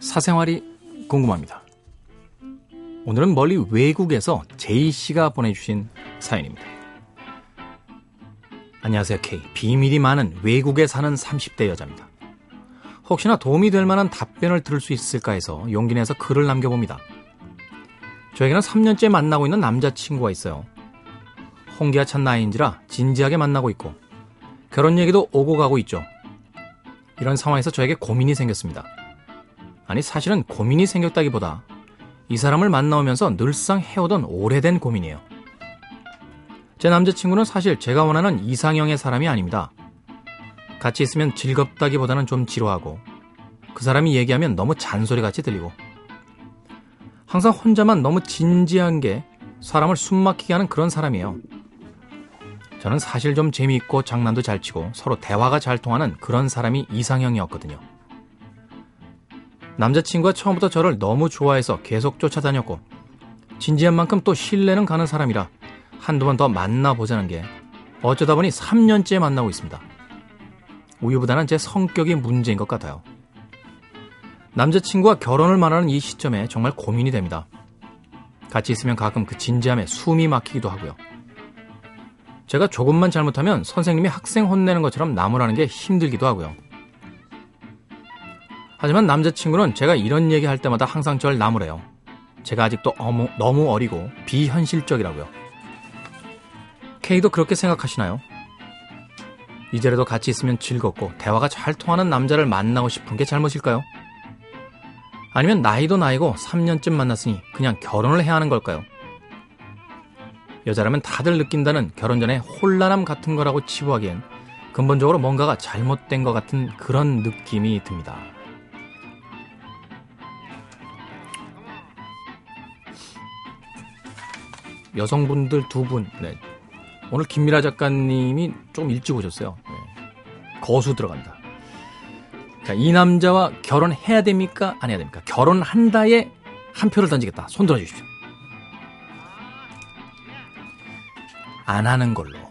사생활이 궁금합니다. 오늘은 멀리 외국에서 제이 씨가 보내주신 사연입니다. 안녕하세요, K. 비밀이 많은 외국에 사는 30대 여자입니다. 혹시나 도움이 될 만한 답변을 들을 수 있을까 해서 용기 내서 글을 남겨봅니다. 저에게는 3년째 만나고 있는 남자친구가 있어요. 홍기가 찬 나이인지라 진지하게 만나고 있고 결혼 얘기도 오고 가고 있죠. 이런 상황에서 저에게 고민이 생겼습니다. 아니 사실은 고민이 생겼다기보다 이 사람을 만나오면서 늘상 해오던 오래된 고민이에요. 제 남자친구는 사실 제가 원하는 이상형의 사람이 아닙니다. 같이 있으면 즐겁다기보다는 좀 지루하고 그 사람이 얘기하면 너무 잔소리같이 들리고 항상 혼자만 너무 진지한 게 사람을 숨막히게 하는 그런 사람이에요. 저는 사실 좀 재미있고 장난도 잘 치고 서로 대화가 잘 통하는 그런 사람이 이상형이었거든요. 남자친구가 처음부터 저를 너무 좋아해서 계속 쫓아다녔고 진지한 만큼 또 신뢰는 가는 사람이라 한두 번 더 만나보자는 게 어쩌다 보니 3년째 만나고 있습니다. 우유보다는 제 성격이 문제인 것 같아요. 남자친구와 결혼을 말하는 이 시점에 정말 고민이 됩니다. 같이 있으면 가끔 그 진지함에 숨이 막히기도 하고요. 제가 조금만 잘못하면 선생님이 학생 혼내는 것처럼 나무라는 게 힘들기도 하고요. 하지만 남자친구는 제가 이런 얘기 할 때마다 항상 절 나무래요. 제가 아직도 어무, 너무 어리고 비현실적이라고요. K도 그렇게 생각하시나요? 이제라도 같이 있으면 즐겁고 대화가 잘 통하는 남자를 만나고 싶은 게 잘못일까요? 아니면 나이도 나이고 3년쯤 만났으니 그냥 결혼을 해야 하는 걸까요? 여자라면 다들 느낀다는 결혼 전에 혼란함 같은 거라고 치부하기엔 근본적으로 뭔가가 잘못된 것 같은 그런 느낌이 듭니다. 여성분들 두 분, 네. 오늘 김미라 작가님이 좀 일찍 오셨어요. 네. 거수 들어간다. 자, 이 남자와 결혼해야 됩니까? 안 해야 됩니까? 결혼한다에 한 표를 던지겠다. 손 들어 주십시오. 안 하는 걸로.